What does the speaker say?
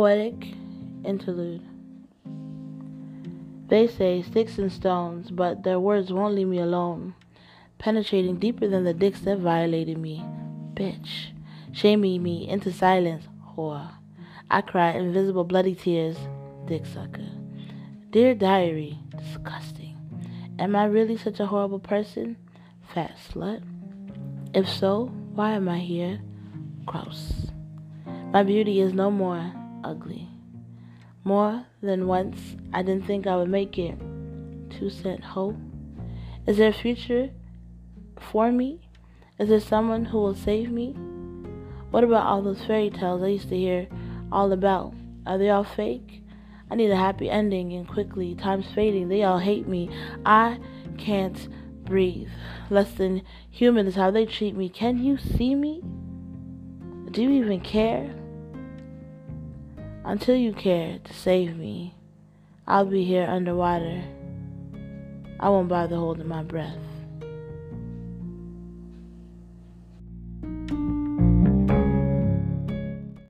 Poetic interlude. They say sticks and stones, but their words won't leave me alone. Penetrating deeper than the dicks that violated me. Bitch. Shaming me into silence. Whore. I cry invisible bloody tears. Dick sucker. Dear diary. Disgusting. Am I really such a horrible person? Fat slut. If so, why am I here? Gross. My beauty is no more ugly. More than once, I didn't think I would make it. Two cent hoe. Is there a future for me? Is there someone who will save me? What about all those fairy tales I used to hear all about? Are they all fake? I need a happy ending and quickly. Time's fading. They all hate me. I can't breathe. Less than human is how they treat me. Can you see me? Do you even care? Until you care to save me, I'll be here underwater. I won't bother holding my breath.